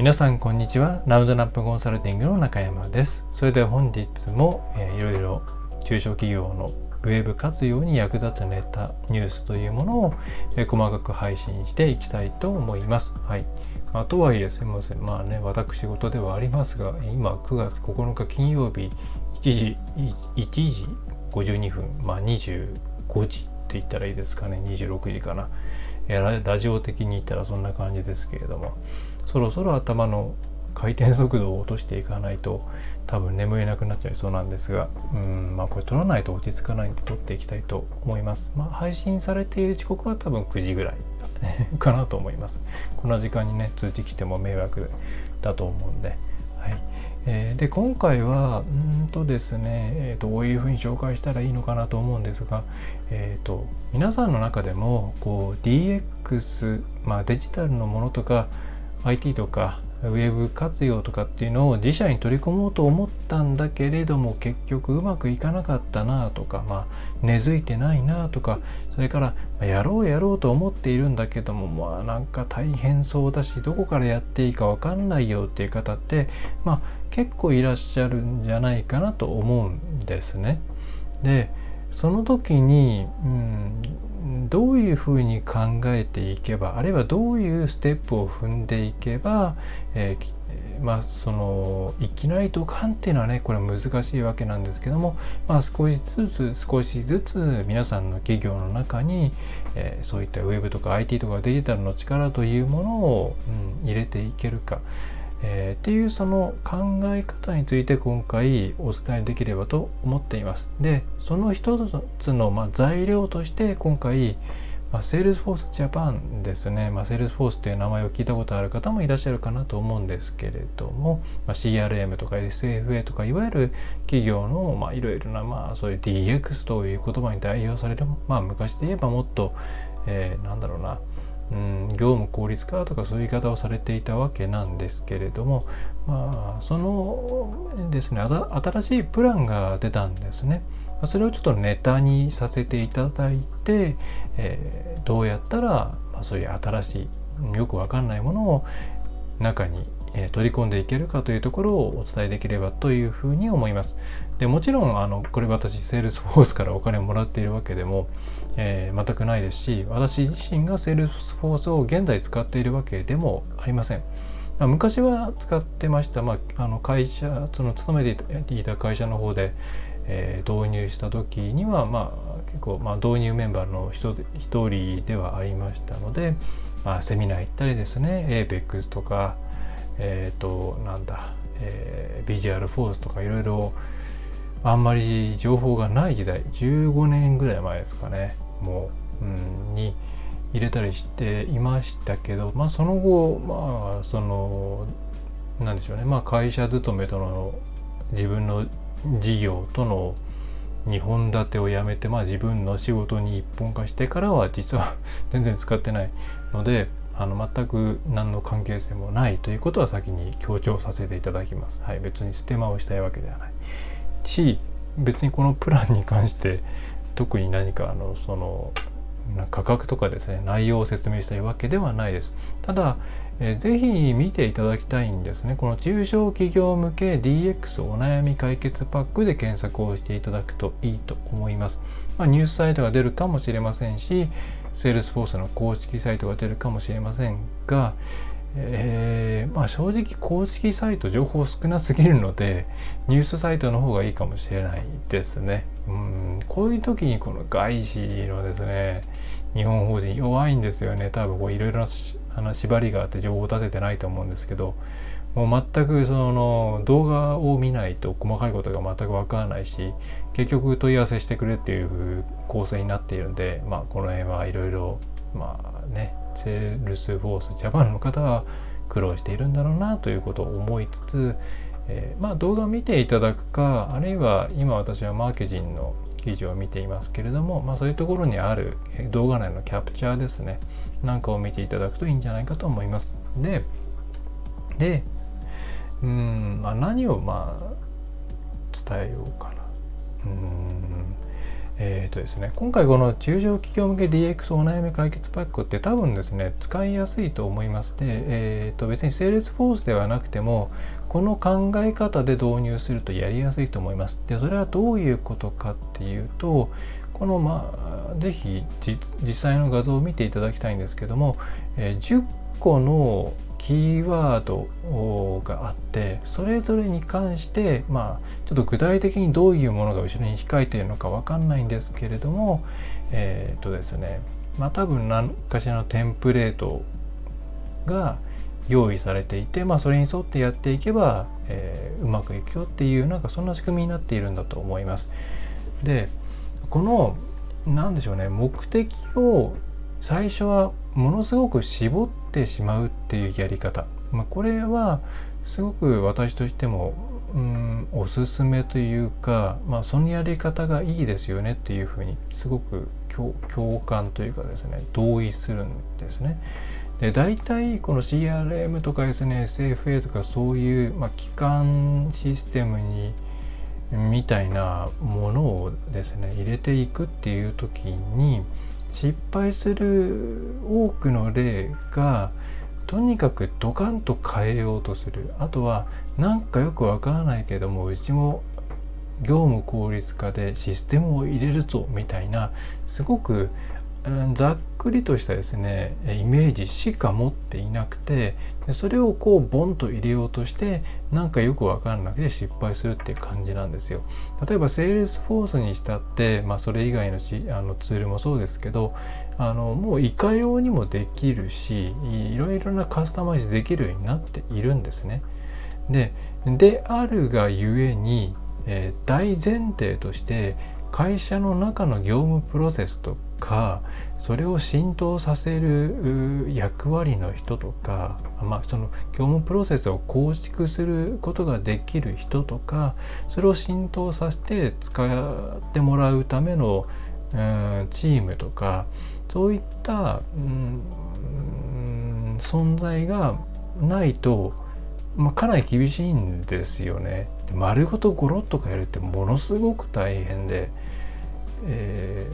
皆さんこんにちは。ラウンドナップコンサルティングの中山です。それでは本日も、えー、いろいろ中小企業のウェブ活用に役立つネタニュースというものを、えー、細かく配信していきたいと思います。はい、まあ、とはいえすみません。まあね私事ではありますが今9月9日金曜日1時 ,1 時52分まあ25時って言ったらいいですかね。26時かな。ラジオ的に言ったらそんな感じですけれども。そろそろ頭の回転速度を落としていかないと多分眠れなくなっちゃいそうなんですがうんまあこれ撮らないと落ち着かないんで撮っていきたいと思います。まあ配信されている時刻は多分9時ぐらいかなと思います。こんな時間にね通知来ても迷惑だと思うんで。はい。えー、で今回はうんとですね、えー、どういうふうに紹介したらいいのかなと思うんですが、えーと、皆さんの中でもこう DX、まあ、デジタルのものとか IT とかウェブ活用とかっていうのを自社に取り込もうと思ったんだけれども結局うまくいかなかったなとか、まあ、根付いてないなとかそれからやろうやろうと思っているんだけどもまあなんか大変そうだしどこからやっていいか分かんないよっていう方ってまあ結構いらっしゃるんじゃないかなと思うんですね。でその時に、うん、どういうふうに考えていけばあるいはどういうステップを踏んでいけば、えー、まあそのいきなりドカンっていうのはねこれ難しいわけなんですけども、まあ、少しずつ少しずつ皆さんの企業の中に、えー、そういったウェブとか IT とかデジタルの力というものを、うん、入れていけるか。えー、っていうその考え方について今回お伝えできればと思っています。で、その一つのま材料として今回、まあ、Salesforce Japan ですね、まあ、Salesforce という名前を聞いたことある方もいらっしゃるかなと思うんですけれども、まあ、CRM とか SFA とかいわゆる企業のまあいろいろなまあそういう DX という言葉に代表される、まあ、昔で言えばもっと、えー、なんだろうなうん、業務効率化とかそういう言い方をされていたわけなんですけれども、まあ、そのですね新しいプランが出たんですね。それをちょっとネタにさせていただいて、えー、どうやったら、まあ、そういう新しいよくわかんないものを中に取り込んでいけるかというところをお伝えできればというふうに思います。でもちろんあのこれ私セールスフォースからお金をもらっているわけでも、えー、全くないですし私自身がセールスフォースを現在使っているわけでもありません。昔は使ってました、まあ、あの会社その勤めていた会社の方で、えー、導入した時には、まあ、結構、まあ、導入メンバーの一人ではありましたので、まあ、セミナー行ったりですね。APEX とかえっ、ー、となんだ、えー、ビジュアルフォースとかいろいろあんまり情報がない時代15年ぐらい前ですかねもう、うん、に入れたりしていましたけどまあその後まあそのなんでしょうねまあ会社勤めとの自分の事業との2本立てをやめて、まあ、自分の仕事に一本化してからは実は 全然使ってないのであの全く何の関係性もないということは先に強調させていただきます。はい、別にステマをしたいわけではない。し別にこのプランに関して特に何かあのその価格とかですね内容を説明したいわけではないです。ただ、えー、ぜひ見ていただきたいんですね。この中小企業向け DX お悩み解決パックで検索をしていただくといいと思います。まあ、ニュースサイトが出るかもしれませんし、Salesforce の公式サイトが出るかもしれませんが、えー、まあ、正直公式サイト情報少なすぎるのでニュースサイトの方がいいかもしれないですね。うんこういう時にこの外資のですね日本法人弱いんですよね多分いろいろな縛りがあって情報を出せてないと思うんですけどもう全くその動画を見ないと細かいことが全くわからないし結局問い合わせしてくれっていう構成になっているんで、まあ、この辺はいろいろまあねセールスフォースジャパンの方は苦労しているんだろうなということを思いつつ、えー、まあ動画を見ていただくかあるいは今私は MarkeZine の記事を見ていますけれども、まあ、そういうところにある動画内のキャプチャーですねなんかを見ていただくといいんじゃないかと思います。ででうん、まあ、何をまあ伝えようかな。えーとですね、今回この中小企業向け DX お悩み解決パックって多分ですね使いやすいと思いますで、えー、と別にセールスフォースではなくてもこの考え方で導入するとやりやすいと思います。でそれはどういうことかっていうとこのまあ是非実際の画像を見ていただきたいんですけども、えー、10個のキーワードがあってそれぞれに関してまあちょっと具体的にどういうものが後ろに控えているのか分かんないんですけれどもえっ、とですねまあ多分何かしらのテンプレートが用意されていて、まあ、それに沿ってやっていけば、えー、うまくいくよっていうなんかそんな仕組みになっているんだと思います。でこの何でしょうね目的を最初はものすごく絞ってしまうっていうやり方、まあ、これはすごく私としてもうんおすすめというか、まあ、そのやり方がいいですよねっていうふうにすごく共感というかですね同意するんですね。で大体この CRM とか SNSFA とかそういう、まあ、基幹システムにみたいなものをですね入れていくっていう時に失敗する多くの例がとにかくドカンと変えようとする。あとはなんかよくわからないけどもうちも業務効率化でシステムを入れるぞみたいなすごくざっくりとしたですねイメージしか持っていなくてそれをこうボンと入れようとしてなんかよく分からなくて失敗するっていう感じなんですよ。例えばセールスフォースにしたって、まあ、それ以外のあのツールもそうですけどあのもういかようにもできるしいろいろなカスタマイズできるようになっているんですね。でであるがゆえに、えー、大前提として会社の中の業務プロセスとかそれを浸透させる役割の人とか、まあ、その業務プロセスを構築することができる人とかそれを浸透させて使ってもらうための、うん、チームとかそういった、うん、存在がないと、まあ、かなり厳しいんですよね。丸ごとゴロッと変えるってものすごく大変で。え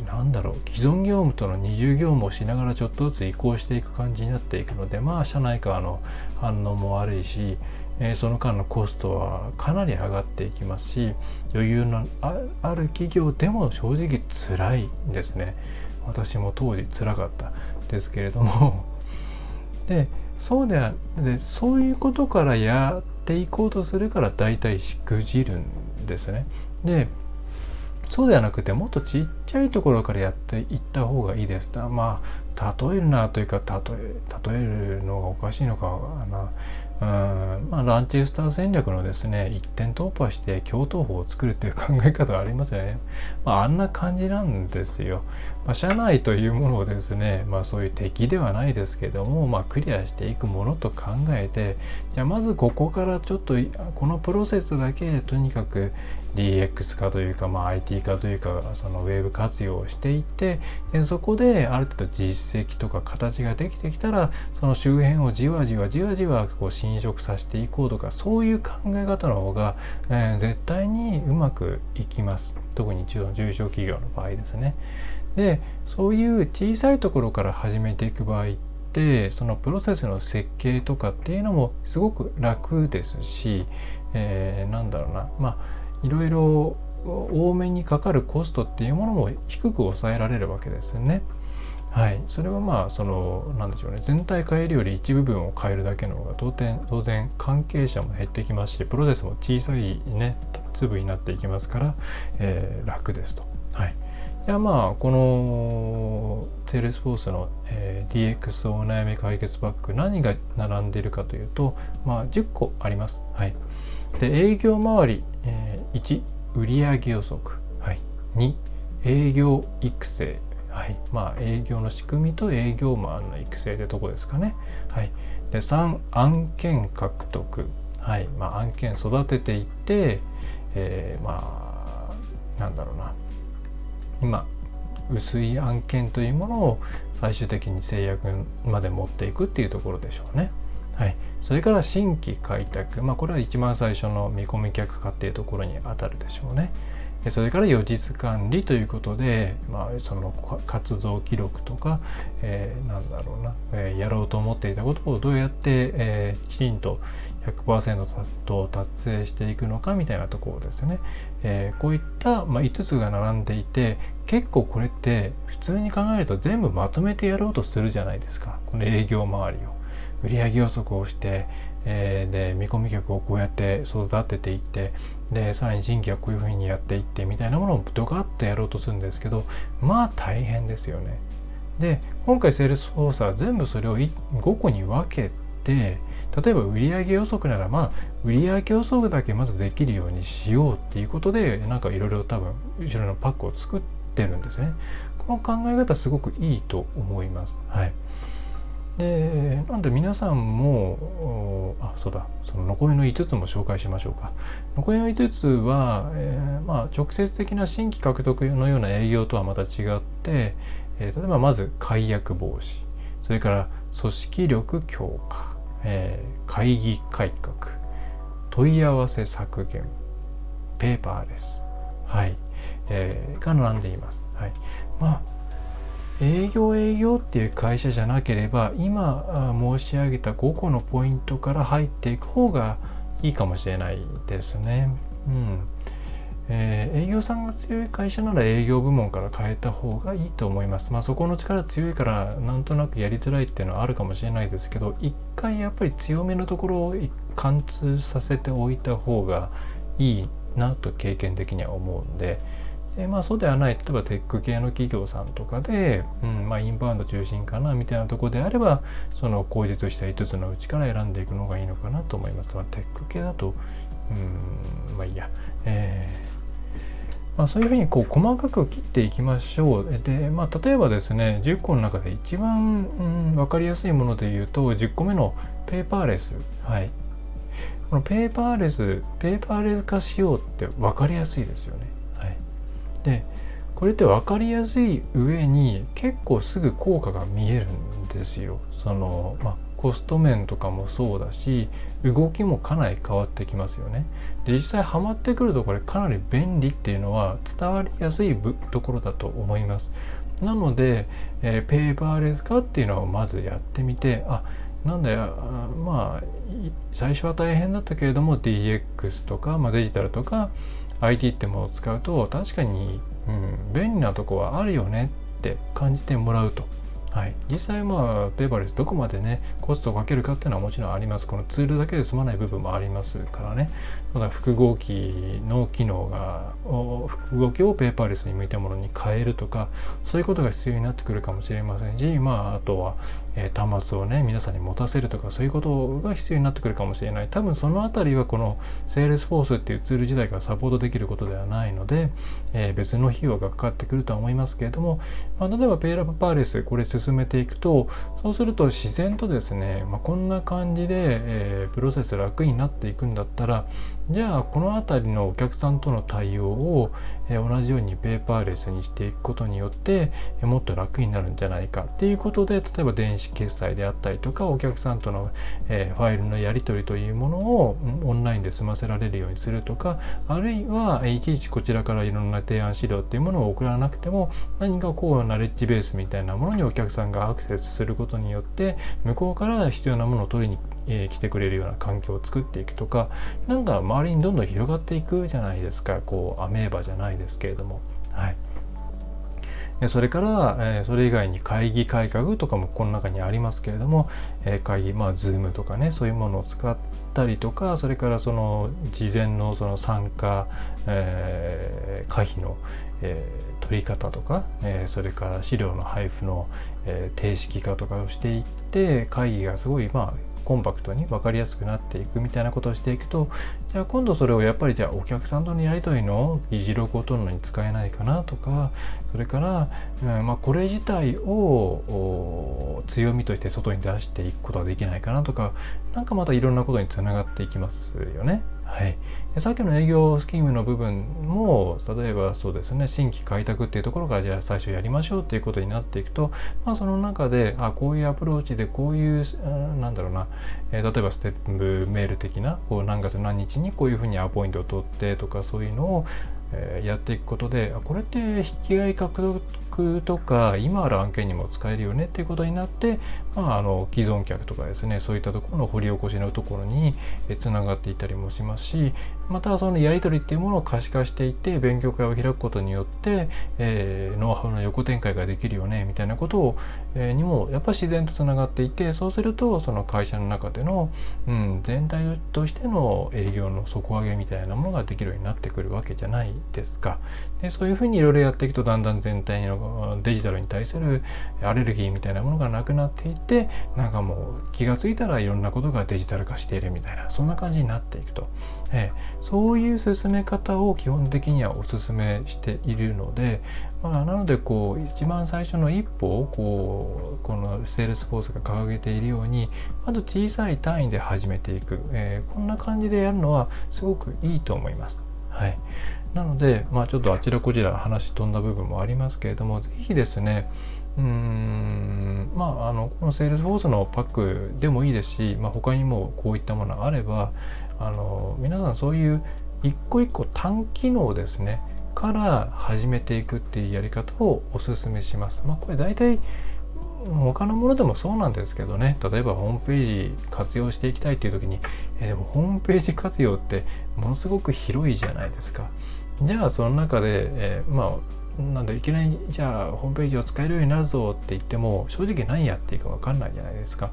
ー、なんだろう。既存業務との二重業務をしながらちょっとずつ移行していく感じになっていくのでまあ社内側の反応も悪いし、えー、その間のコストはかなり上がっていきますし余裕のある企業でも正直辛いんですね。私も当時辛かった。ですけれども。でそうででそういうことからやっていこうとするから大体しくじるんですね。でそうではなくてもっとちっちゃいところからやっていった方がいいです。まあ例えるなというか例え例えるのがおかしいのかな。うんまあ、ランチスター戦略のですね一点突破して共闘法を作るっていう考え方がありますよね。まあ、あんな感じなんですよ。まあ、社内というものをですね、まあ、そういう敵ではないですけども、まあ、クリアしていくものと考えてじゃあまずここからちょっとこのプロセスだけとにかく DX 化というか、まあ、IT 化というかそのウェブ活用をしていってでそこである程度実績とか形ができてきたらその周辺をじわじわじわじわこう侵食させていこうとかそういう考え方の方が、えー、絶対にうまくいきます特に中小企業の場合ですね。でそういう小さいところから始めていく場合ってそのプロセスの設計とかっていうのもすごく楽ですし、えー、なんだろうなまあいろいろ多めにかかるコストっていうものも低く抑えられるわけですね。はい、それはまあその何でしょうね全体変えるより一部分を変えるだけの方が当然当然関係者も減ってきますしプロセスも小さいね粒になっていきますから、えー、楽ですと。はい、いやまあこのセールスフォースの、えー、DX お悩み解決パック何が並んでいるかというと、まあ、10個あります。はい、で営業周り、えー、1売上予測、はい、2営業育成、はい。まあ、営業の仕組みと営業マンの育成ってとこですかね、はい、で3案件獲得、はい。まあ、案件育てていって、えー、まあなんだろうな。今薄い案件というものを最終的に制約まで持っていくっていうところでしょうね。はい、それから新規開拓、まあ、これは一番最初の見込み客化っていうところにあたるでしょうね。それから予実管理ということで、まあ、その活動記録とか、えー、なんだろうな、えー、やろうと思っていたことをどうやって、えー、きちんと100%と達成していくのかみたいなところですね。えー、こういった、まあ、5つが並んでいて結構これって普通に考えると全部まとめてやろうとするじゃないですかこの営業周りを。売上予測をして、えー、で見込み客をこうやって育てていってでさらに新規はこういうふうにやっていってみたいなものをドカッとやろうとするんですけどまあ大変ですよね。で今回セールスフォースは全部それを5個に分けて例えば売上予測ならまあ売上予測だけまずできるようにしようっていうことでなんかいろいろ多分後ろのパックを作ってるんですね。この考え方すごくいいと思います。はい。でなんで皆さんもあそうだその残りの5つも紹介しましょうか。残りの5つは、えー、まあ、直接的な新規獲得のような営業とはまた違って、えー、例えばまず解約防止。それから組織力強化、えー、会議改革。問い合わせ削減。ペーパーレス。はい、えー、が並んでいます、はい、まあ営業営業っていう会社じゃなければ今申し上げた5個のポイントから入っていく方がいいかもしれないですね。うんえー、営業さんが強い会社なら営業部門から変えた方がいいと思います。まあそこの力強いからなんとなくやりづらいっていうのはあるかもしれないですけど一回やっぱり強めのところを貫通させておいた方がいいなと経験的には思うんで、でまあそうではない例えばテック系の企業さんとかで、うんまあ、インバウンド中心かなみたいなとこであればその口実した5つのうちから選んでいくのがいいのかなと思います。まあ、テック系だとうんまあいいや。えーまあ、そういうふうにこう細かく切っていきましょう。で、まあ、例えばですね、10個の中で一番、うん、分かりやすいもので言うと、10個目のペーパーレス。はい。このペーパーレス、ペーパーレス化しようって分かりやすいですよね。でこれって分かりやすい上に結構すぐ効果が見えるんですよ。そのまあ、コスト面とかもそうだし動きもかなり変わってきますよね。で実際ハマってくるとこれかなり便利っていうのは伝わりやすいところだと思います。なので、えー、ペーパーレス化っていうのをまずやってみてあなんだよまあ最初は大変だったけれども DX とか、まあ、デジタルとか IT ってものを使うと確かに、うん、便利なとこはあるよねって感じてもらうと。はい、実際まあペーパーレスどこまでねコストをかけるかっていうのはもちろんあります。このツールだけで済まない部分もありますからね。ただ複合機の機能が複合機をペーパーレスに向いたものに変えるとかそういうことが必要になってくるかもしれませんしまああとは、えー、端末をね皆さんに持たせるとかそういうことが必要になってくるかもしれない。多分そのあたりはこの Salesforce っていうツール自体がサポートできることではないので、えー、別の費用がかかってくるとは思いますけれども、まあ、例えばペーパーレスこれ進進めていくとそうすると自然とですね、まあ、こんな感じで、えー、プロセス楽になっていくんだったらじゃあこの辺りのお客さんとの対応を、同じようにペーパーレスにしていくことによって、もっと楽になるんじゃないかっていうことで例えば電子決済であったりとかお客さんとの、ファイルのやり取りというものをオンラインで済ませられるようにするとかあるいはいちいちこちらからいろんな提案資料っていうものを送らなくても何かこうナレッジベースみたいなものにお客さんがアクセスすることによって向こうから必要なものを取りにえー、来てくれるような環境を作っていくとかなんか周りにどんどん広がっていくじゃないですか。こうアメーバじゃないですけれども。はい。それから、えー、それ以外に会議改革とかもこの中にありますけれども、えー、会議まあ Zoom とかねそういうものを使ったりとかそれからその事前のその参加、えー、可否の、えー、取り方とか、えー、それから資料の配布の、えー、定式化とかをしていって会議がすごいまあコンパクトに分かりやすくなっていくみたいなことをしていくとじゃあ今度それをやっぱりじゃあお客さんとのやり取りの議事録を取るのに使えないかなとかそれから、うんまあ、これ自体を強みとして外に出していくことはできないかなとか何かまたいろんなことにつながっていきますよね。はい、でさっきの営業スキームの部分も例えばそうですね新規開拓っていうところからじゃあ最初やりましょうっていうことになっていくと、まあ、その中であこういうアプローチでこういうなんだろうな、えー、例えばステップメール的なこう何月何日にこういうふうにアポイントを取ってとかそういうのをえ、やっていくことでこれって引き合い獲得とか今ある案件にも使えるよねっていうことになって、まあ、あの既存客とかですねそういったところの掘り起こしのところにつながっていたりもしますしまたそのやり取りっていうものを可視化していって勉強会を開くことによって、えー、ノウハウの横展開ができるよねみたいなことを、えー、にもやっぱ自然とつながっていてそうするとその会社の中での、うん、全体としての営業の底上げみたいなものができるようになってくるわけじゃないですか。でそういうふうにいろいろやっていくとだんだん全体のデジタルに対するアレルギーみたいなものがなくなっていってなんかもう気が付いたらいろんなことがデジタル化しているみたいなそんな感じになっていくと。えそういう進め方を基本的にはお勧めしているので、まあ、なのでこう一番最初の一歩をこうこのセールスフォースが掲げているようにまず小さい単位で始めていく、えー、こんな感じでやるのはすごくいいと思います。はい、なので、まあ、ちょっとあちらこちら話飛んだ部分もありますけれども是非ですねうーんまああのこのセールスフォースのパックでもいいですし、まあ、他にもこういったものあればあの皆さんそういう一個一個単機能ですねから始めていくっていうやり方をおすすめします。まあ、これ大体他のものでもそうなんですけどね例えばホームページ活用していきたいっていう時に、えー、でもホームページ活用ってものすごく広いじゃないですか。じゃあその中で、えー、まあなんでいきなりじゃあホームページを使えるようになるぞって言っても正直何やっていいか分かんないじゃないですか。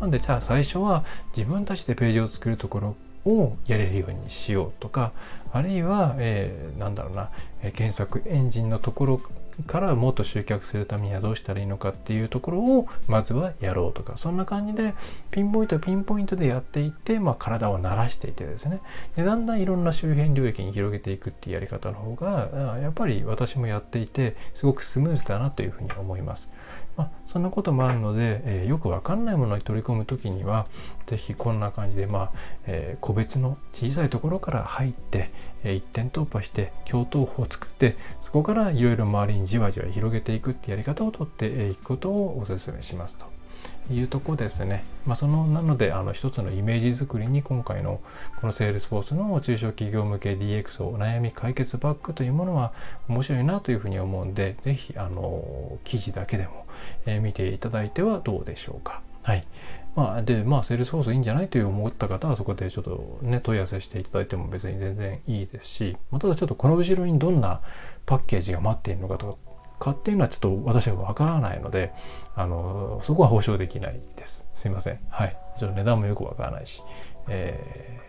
なんでじゃあ最初は自分たちでページを作るところをやれるようにしようとかあるいは、えー、なんだろうな、え検索エンジンのところからもっと集客するためにはどうしたらいいのかっていうところをまずはやろうとかそんな感じでピンポイントピンポイントでやっていって、まあ、体を慣らしていてですねでだんだんいろんな周辺領域に広げていくっていうやり方の方がやっぱり私もやっていてすごくスムーズだなというふうに思います。まあ、そんなこともあるので、えー、よくわかんないものに取り組む時には是非こんな感じで、まあえー、個別の小さいところから入って、えー、一点突破して橋頭堡を作ってそこからいろいろ周りにじわじわ広げていくってやり方をとっていくことをお勧めしますと。いうとこですね。まあ、そのなのであの一つのイメージ作りに今回のこのセールスフォースの中小企業向け DX お悩み解決パックというものは面白いなというふうに思うんで是非あの記事だけでも、え、見ていただいてはどうでしょうか。はい。まあ、で、まあ、セールスフォースいいんじゃないという思った方は、そこでちょっとね、問い合わせしていただいても別に全然いいですし、まあ、ただちょっとこの後ろにどんなパッケージが待っているのかとかかっていうのはちょっと私はわからないので、あの、そこは保証できないです。すいません。はい。ちょっと値段もよくわからないし、え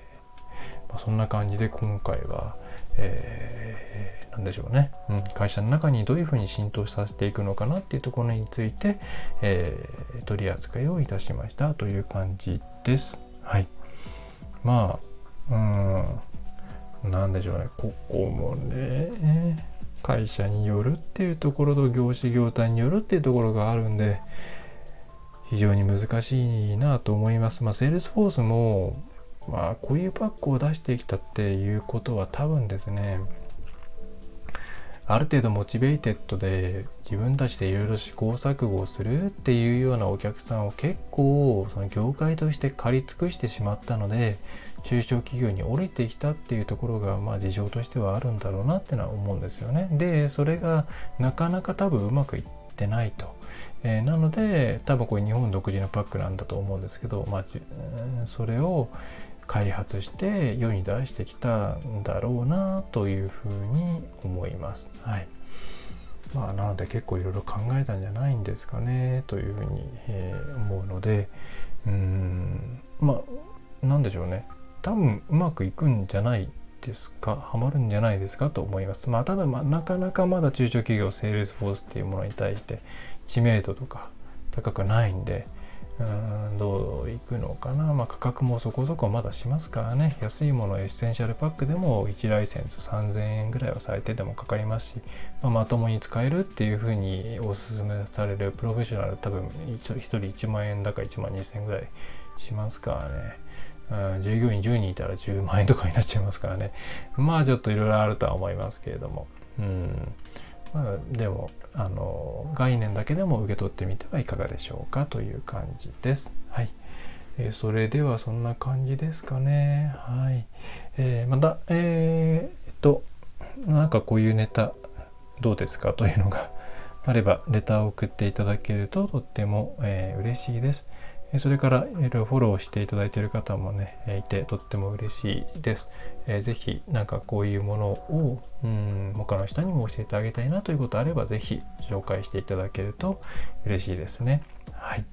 ー、まあ、そんな感じで今回は、えー、なんでしょうね、うん、会社の中にどういうふうに浸透させていくのかなっていうところについて、えー、取り扱いをいたしましたという感じです。はい。まあ、うん、なんでしょうね、ここもね、会社によるっていうところと業種業態によるっていうところがあるんで非常に難しいなと思います。まあ、セールスフォースもまあこういうパックを出してきたっていうことは多分ですねある程度モチベイテッドで自分たちでいろいろ試行錯誤をするっていうようなお客さんを結構その業界として借り尽くしてしまったので中小企業に降りてきたっていうところがまあ事情としてはあるんだろうなってのは思うんですよね。でそれがなかなか多分うまくいってないと。えー、なので多分これ日本独自のパックなんだと思うんですけど、まあ、それを開発して世に出してきたんだろうなというふうに思います。はい。まあなので結構いろいろ考えたんじゃないんですかねというふうに、えー、思うのでうんまあなんでしょうね多分うまくいくんじゃないですかハマるんじゃないですかと思います。まあ、ただ、まあ、なかなかまだ中小企業セールスフォースっていうものに対して知名度とか高くないんでうんどういくのかな、まあ、価格もそこそこまだしますからね。安いものエッセンシャルパックでも1ライセンス3000円ぐらいは最低でもかかりますし、まあ、まともに使えるっていうふうにおすすめされるプロフェッショナル多分1人1万円だか1万2000円ぐらいしますからね。従業員10人いたら10万円とかになっちゃいますからね。まあちょっといろいろあるとは思いますけれども。うん。まあでもあの概念だけでも受け取ってみてはいかがでしょうかという感じです。はい、えー、それではそんな感じですかね。はい、えー、またえー、っとなんかこういうネタどうですかというのがあればレターを送っていただけるととっても、えー、嬉しいです。それからいろいろフォローしていただいている方もねいてとっても嬉しいです。えー、ぜひなんかこういうものをうん他の人にも教えてあげたいなということあればぜひ紹介していただけると嬉しいですね。はい。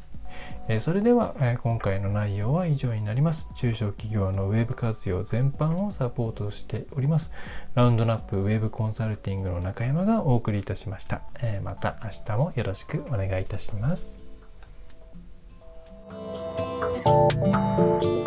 えそれでは、え今回の内容は以上になります。中小企業のウェブ活用全般をサポートしております。ラウンドナップウェブコンサルティングの中山がお送りいたしました。えまた明日もよろしくお願いいたします。Thank you.